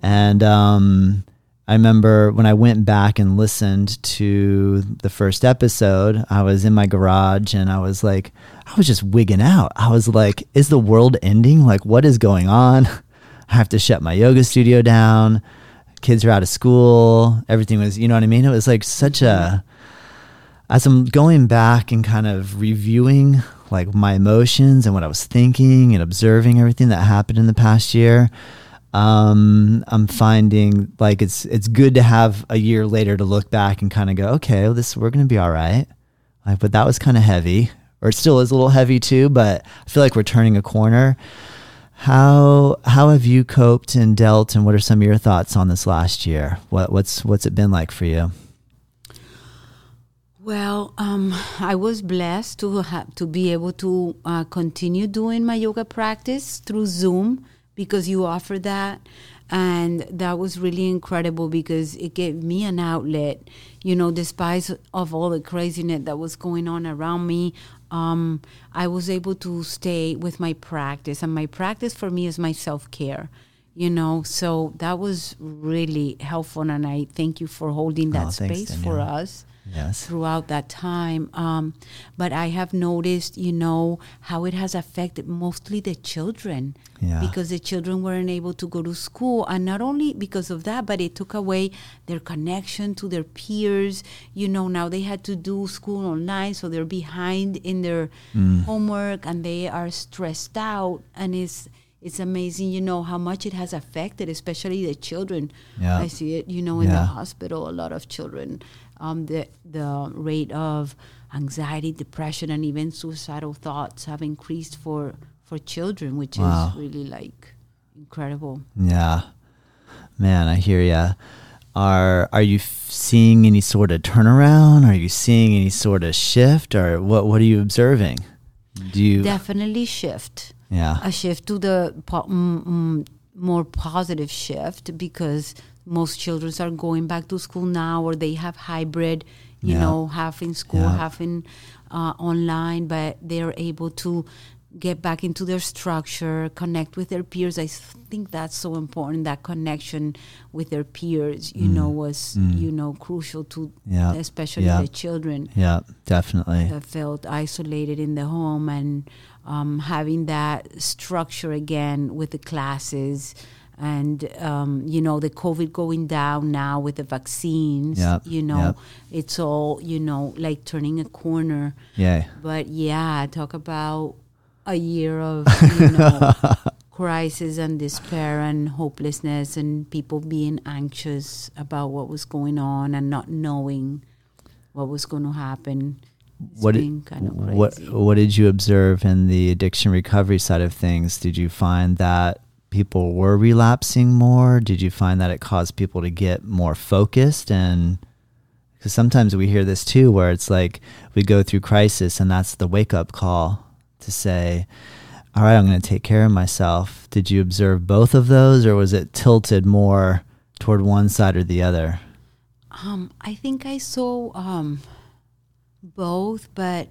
S1: and um, I remember when I went back and listened to the first episode, I was in my garage and I was like, I was just wigging out. I was like, is the world ending? Like, what is going on? [LAUGHS] I have to shut my yoga studio down. Kids are out of school. Everything was, you know what I mean? It was like such a, as I'm going back and kind of reviewing like my emotions and what I was thinking and observing everything that happened in the past year, um, I'm finding like it's it's good to have a year later to look back and kind of go, okay, well, this we're gonna be all right. Like, but that was kind of heavy, or it still is a little heavy too. But I feel like we're turning a corner. How how have you coped and dealt, and what are some of your thoughts on this last year? What what's what's it been like for you?
S2: Well, um, I was blessed to have to be able to uh, continue doing my yoga practice through Zoom because you offer that and that was really incredible because it gave me an outlet you know despite of all the craziness that was going on around me um, i was able to stay with my practice and my practice for me is my self-care you know? So that was really helpful and i thank you for holding that
S1: Oh, thanks,
S2: space for us
S1: Yes.
S2: throughout that time. Um, but I have noticed, you know, how it has affected mostly the children
S1: Yeah.
S2: because the children weren't able to go to school. And not only because of that, but it took away their connection to their peers. You know, now they had to do school online, so they're behind in their
S1: Mm.
S2: homework and they are stressed out. And it's, it's amazing, you know, how much it has affected, especially the children.
S1: Yeah.
S2: I see it, you know, in
S1: Yeah.
S2: the hospital, a lot of children, um, the the rate of anxiety, depression, and even suicidal thoughts have increased for for children, which
S1: Wow.
S2: is really like incredible.
S1: Yeah, man, I hear ya. Are are you f- seeing any sort of turnaround? Are you seeing any sort of shift, or what? What are you observing? Do you?
S2: Definitely shift.
S1: yeah.
S2: a shift to the po- mm, mm, more positive shift because most children are going back to school now or they have hybrid you
S1: Yeah.
S2: know half in school
S1: Yeah.
S2: half in uh, online but they're able to get back into their structure connect with their peers i think that's so important that connection with their peers you know was you know crucial to
S1: Mm. Yeah.
S2: especially the children
S1: Yeah, definitely.
S2: that felt isolated in the home and um, having that structure again with the classes and um, you know the covid going down now with the vaccines
S1: Yep,
S2: you know
S1: yep.
S2: it's all you know like turning a corner
S1: Yeah.
S2: but yeah talk about a year of you know [LAUGHS] crisis and despair and hopelessness and people being anxious about what was going on and not knowing what was going to happen It's
S1: What did,
S2: kind of
S1: what what did you observe in the addiction recovery side of things? Did you find that people were relapsing more? Did you find that it caused people to get more focused and because sometimes we hear this too where it's like we go through crisis and that's the wake up call to say all right, I'm going to take care of myself. Did you observe both of those or was it tilted more toward one side or the other?
S2: Um, I think I saw um, both, but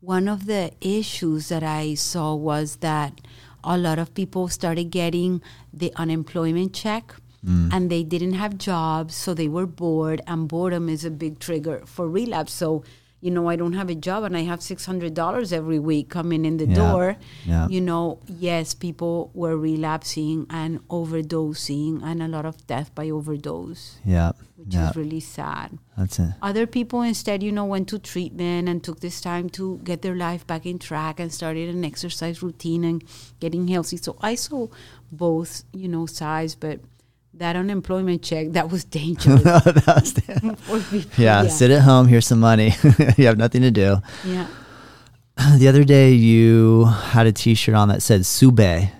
S2: one of the issues that I saw was that a lot of people started getting the unemployment check mm. and they didn't have jobs, so they were bored, and boredom is a big trigger for relapse. So, you know, I don't have a job and I have $600 every week coming in the
S1: Yeah.
S2: door.
S1: Yeah.
S2: You know, yes, people were relapsing and overdosing, and a lot of death by overdose
S1: Yeah.
S2: which
S1: Yeah.
S2: is really sad.
S1: That's it.
S2: Other people instead, you know, went to treatment and took this time to get their life back in track and started an exercise routine and getting healthy. So I saw both, you know, sides, but that unemployment check that was [LAUGHS] dangerous
S1: That's [LAUGHS]
S2: for people. [LAUGHS]
S1: Yeah, sit at home. Here's some money. you have nothing to do.
S2: yeah. [CLEARS THROAT]
S1: The other day, you had a T-shirt on that said "Sube,"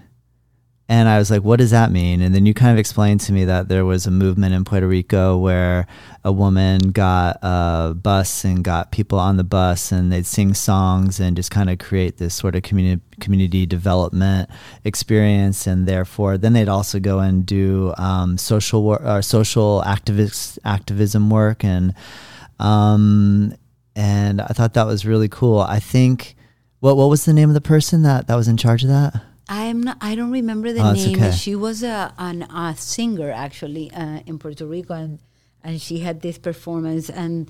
S1: and I was like, "What does that mean?" And then you kind of explained to me that there was a movement in Puerto Rico where a woman got a bus and got people on the bus, and they'd sing songs and just kind of create this sort of community community development experience, and therefore, then they'd also go and do um, social work, or social activist activism work, and um, and I thought that was really cool. I think what what was the name of the person that that was in charge of that?
S2: I'm not. I don't remember the
S1: Oh,
S2: name.
S1: okay.
S2: She was a an, a singer actually uh, in Puerto Rico, and and she had this performance, and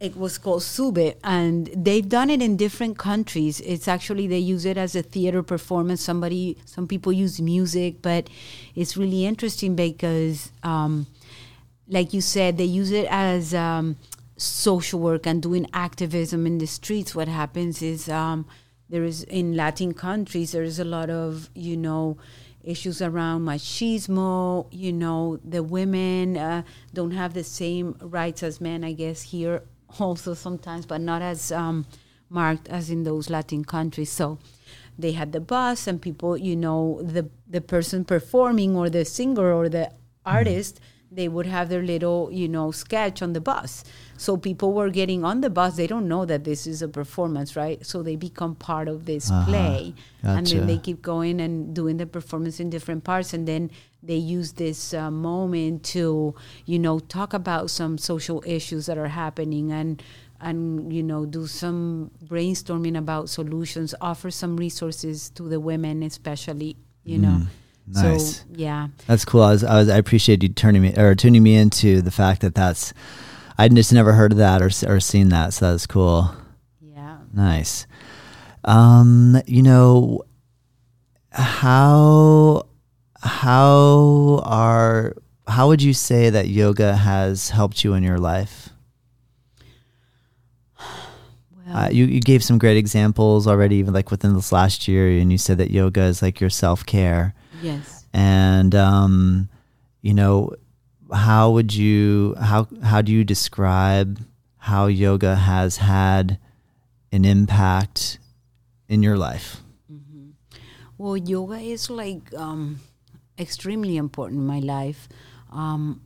S2: it was called Sube, and they've done it in different countries. It's actually they use it as a theater performance. Somebody, some people use music, but it's really interesting because, um, like you said, they use it as um, social work and doing activism in the streets. What happens is um, there is in Latin countries there is a lot of you know issues around machismo. You know the women uh, don't have the same rights as men. I guess here [LAUGHS] also sometimes, but not as um, marked as in those Latin countries. So they had the bus and people, you know, the the person performing or the singer or the artist, they would have their little, you know, sketch on the bus. So people were getting on the bus. They don't know that this is a performance, right? So they become part of this
S1: Uh-huh.
S2: play, and then they keep going and doing the performance in different parts, and then they use this uh, moment to, you know, talk about some social issues that are happening and and you know do some brainstorming about solutions offer some resources to the women especially you know
S1: Mm, nice.
S2: so yeah
S1: That's cool. I was, I was, I appreciate you turning me or tuning me into the fact that that's, I'd just never heard of that or or seen that. So that's cool.
S2: yeah
S1: Nice. Um, you know, how how are how would you say that yoga has helped you in your life? [SIGHS] Uh, you you gave some great examples already, even like within this last year, and you said that yoga is like your self care.
S2: yes
S1: And um, you know, how would you how how do you describe how yoga has had an impact in your life?
S2: Well, yoga is like um, extremely important in my life. Um,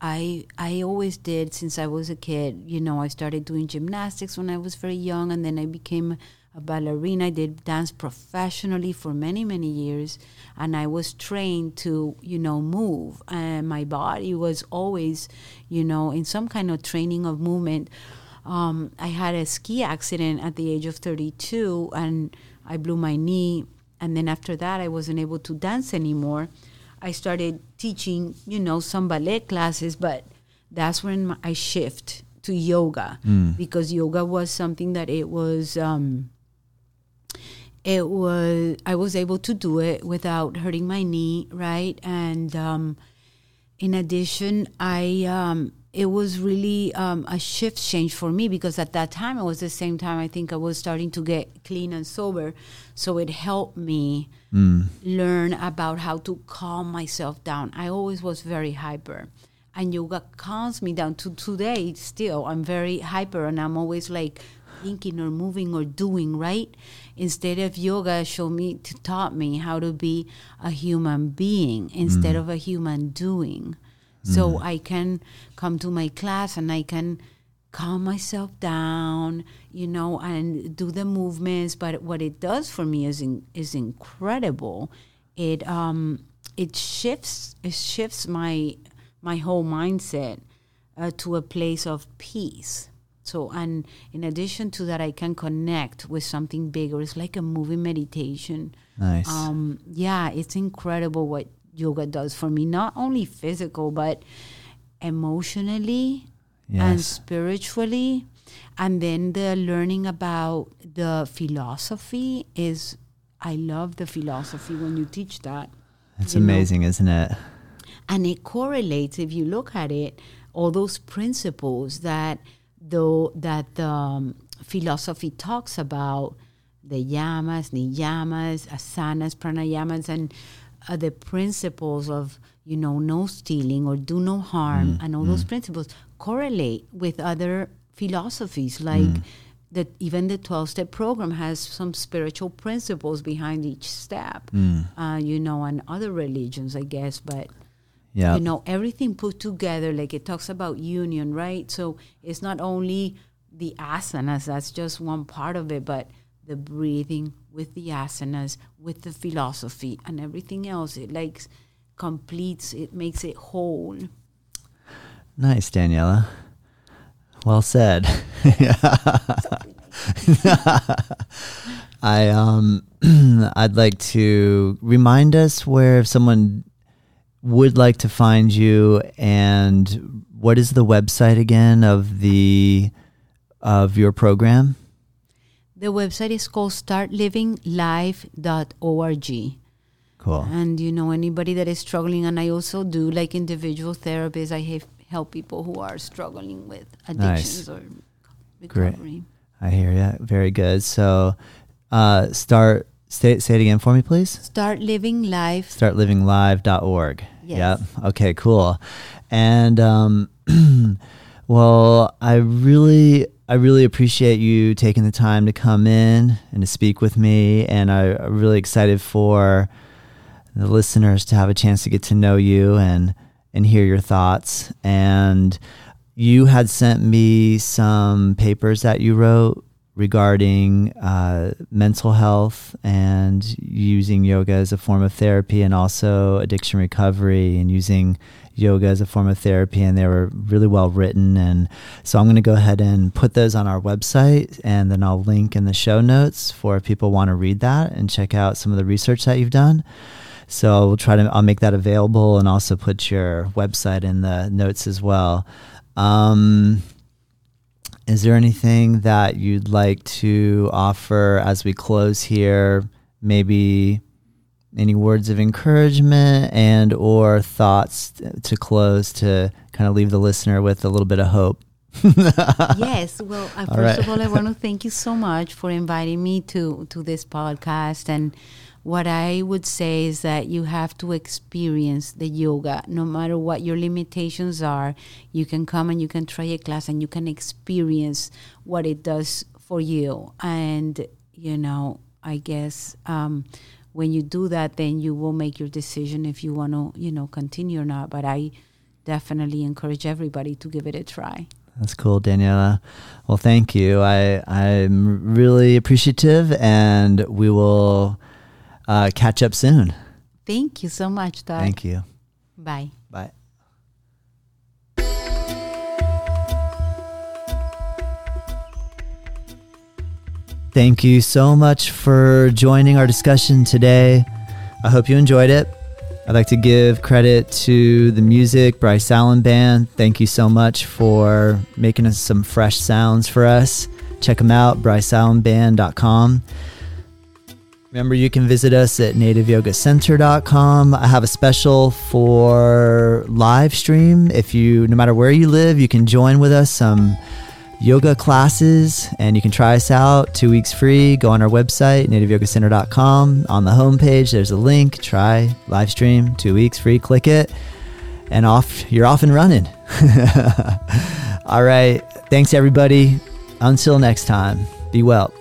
S2: I I always did since I was a kid. You know, I started doing gymnastics when I was very young, and then I became a ballerina. I did dance professionally for many many years, and I was trained to you know move, and my body was always you know in some kind of training of movement. Um, I had a ski accident at the age of 32, and I blew my knee. And then after that, I wasn't able to dance anymore. I started teaching, you know, some ballet classes, but that's when my, I shift to yoga because yoga was something that it was. Um, it was I was able to do it without hurting my knee, right? And um, in addition, I um, it was really um, a shift change for me because at that time it was the same time I think I was starting to get clean and sober, so it helped me learn about how to calm myself down. I always was very hyper, and yoga calms me down. To today, still I'm very hyper, and I'm always like thinking or moving or doing right instead of yoga showed me to taught me how to be a human being instead of a human doing. So i can come to my class and i can calm myself down you know and do the movements. But what it does for me is in, is incredible. It um it shifts it shifts my my whole mindset uh, to a place of peace so, and in addition to that, I can connect with something bigger. It's like a moving meditation.
S1: Nice.
S2: Um, yeah, it's incredible what yoga does for me, not only physical, but emotionally and spiritually. And then the learning about the philosophy is, I love the philosophy when you teach that
S1: It's
S2: you know.
S1: amazing, isn't it?
S2: and it correlates if you look at it all those principles that though that the um, philosophy talks about the yamas niyamas asanas pranayamas and uh, the principles of you know no stealing or do no harm and all those principles correlate with other philosophies like that even the 12 step program has some spiritual principles behind each step uh, you know and other religions i guess but
S1: Yeah.
S2: you know everything put together like it talks about union right so it's not only the asanas that's just one part of it but the breathing with the asanas with the philosophy and everything else it like completes it makes it whole
S1: Nice, Daniela. Well said. [LAUGHS] I um [CLEARS THROAT] I'd like to remind us where if someone would like to find you and what is the website again of the of your program?
S2: The website is called startlivinglife.org.
S1: Cool.
S2: And you know anybody that is struggling and I also do like individual therapies. I have help people who are struggling with addictions
S1: Nice.
S2: or recovery.
S1: I hear you. Very good. So, uh, start. Say, say it again for me, please.
S2: Start living life.
S1: start
S2: living
S1: Startlivinglife.org. Yes. Okay. Cool. And um, [CLEARS THROAT] well, I really, I really appreciate you taking the time to come in and to speak with me, and I, I'm really excited for the listeners to have a chance to get to know you and and hear your thoughts. And you had sent me some papers that you wrote regarding uh, mental health and using yoga as a form of therapy and also addiction recovery and using yoga as a form of therapy and they were really well written. And so i'm going to go ahead and put those on our website and then i'll link in the show notes for if people want to read that and check out some of the research that you've done. So we'll try to i'll make that available and also put your website in the notes as well. Um, is there anything that you'd like to offer as we close here? Maybe any words of encouragement and or thoughts to close to kind of leave the listener with a little bit of hope. [LAUGHS]
S2: yes. Well, uh, first
S1: right.
S2: of all, I want to thank you so much for inviting me to to this podcast. And what I would say is that you have to experience the yoga, no matter what your limitations are. You can come and you can try a class, and you can experience what it does for you. And you know, I guess. Um, when you do that, then you will make your decision if you want to, you know, continue or not. But I definitely encourage everybody to give it a try.
S1: That's cool, Daniela. Well, thank you. I I'm really appreciative, and we will uh, catch up soon.
S2: Thank you so much, Doug.
S1: Thank you.
S2: Bye.
S1: Bye. Thank you so much for joining our discussion today. I hope you enjoyed it. I'd like to give credit to the music, Bryce Allen Band. Thank you so much for making us some fresh sounds for us. Check them out, bryceallenband.com. Remember, you can visit us at nativeyogacenter.com. I have a special for live stream. If you, no matter where you live, you can join with us some yoga classes and you can try us out two weeks free. Go on our website, nativeyogacenter.com. On the homepage, there's a link. Try live stream, two weeks free. Click it, and off you're off and running. [LAUGHS] All right. Thanks, everybody. Until next time, be well.